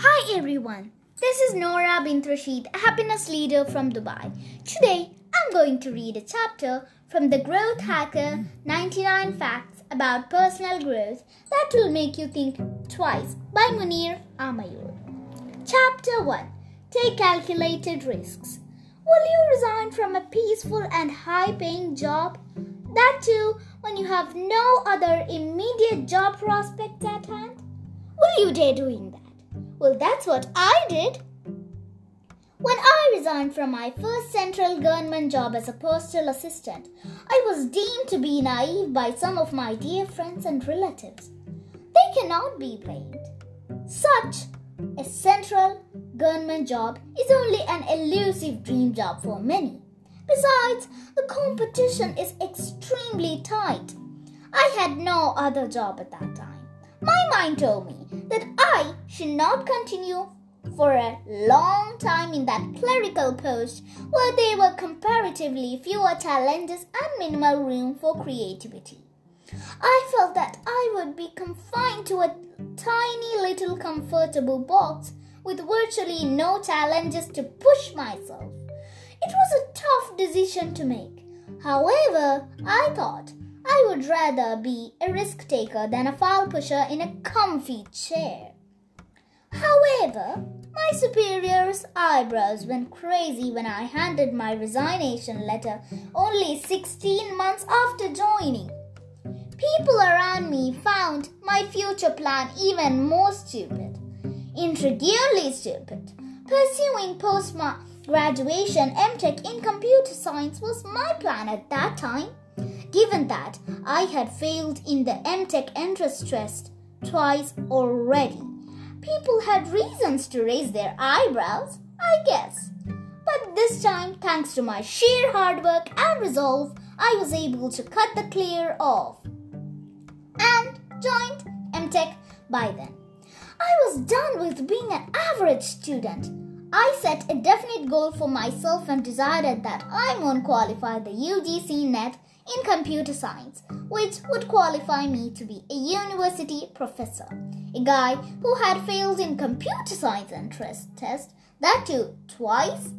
Hi everyone, this is Noura bint Rasheed, a happiness leader from Dubai. Today I'm going to read a chapter from the Growth Hacker 99 Facts about Personal Growth that will make you think twice by Muneer Amayoor. Chapter 1 Take Calculated Risks. Will you resign from a peaceful and high paying job? That too when you have no other immediate job prospects at hand? Will you dare doing that? Well, that's what I did. When I resigned from my first central government job as a postal assistant, I was deemed to be naive by some of my dear friends and relatives. They cannot be blamed. Such a central government job is only an elusive dream job for many. Besides, the competition is extremely tight. I had no other job at that time. My mind told me that I should not continue for a long time in that clerical post where there were comparatively fewer challenges and minimal room for creativity. I felt that I would be confined to a tiny little comfortable box with virtually no challenges to push myself. It was a tough decision to make. However, I thought I would rather be a risk taker than a file pusher in a comfy chair. However, my superior's eyebrows went crazy when I handed my resignation letter only 16 months after joining. People around me found my future plan even more stupid, intriguingly stupid. Pursuing post graduation MTech in computer science was my plan at that time. Given that I had failed in the MTech entrance test twice already, people had reasons to raise their eyebrows, I guess. But this time, thanks to my sheer hard work and resolve, I was able to cut the clear off and joined MTech by then. I was done with being an average student. I set a definite goal for myself and decided that I won't qualify the UGC NET in computer science, which would qualify me to be a university professor. A guy who had failed in computer science entrance test, that too twice,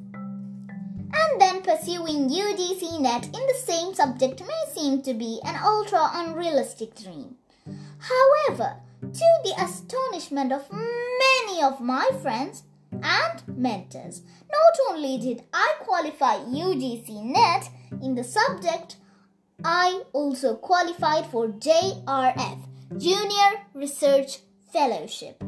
and then pursuing UGC NET in the same subject may seem to be an ultra unrealistic dream. However, to the astonishment of many of my friends and mentors, not only did I qualify UGC NET in the subject I also qualified for JRF, Junior Research Fellowship.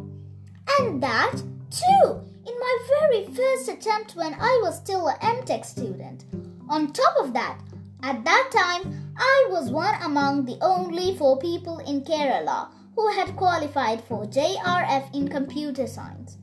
And that too in my very first attempt when I was still a MTech student. On top of that, at that time, I was one among the only four people in Kerala who had qualified for JRF in computer science.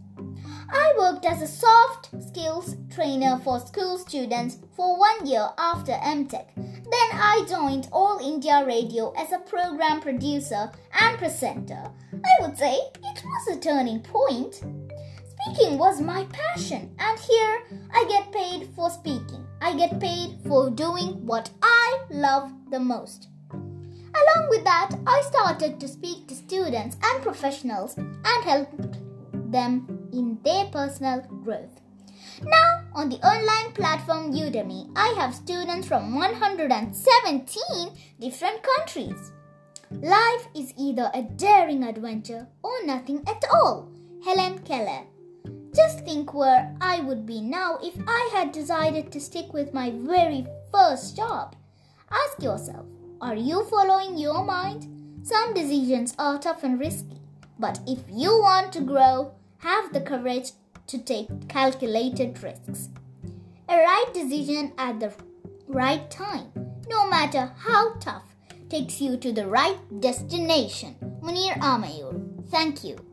I worked as a soft skills trainer for school students for one year after MTech. Then I joined All India Radio as a program producer and presenter. I would say it was a turning point. Speaking was my passion, and here I get paid for speaking. I get paid for doing what I love the most. Along with that, I started to speak to students and professionals and help them in their personal growth. Now, on the online platform Udemy, I have students from 117 different countries. Life is either a daring adventure or nothing at all. Helen Keller. Just think where I would be now if I had decided to stick with my very first job. Ask yourself, are you following your mind? Some decisions are tough and risky, but if you want to grow, have the courage to take calculated risks. A right decision at the right time, no matter how tough, takes you to the right destination. Muneer Amayoor. Thank you.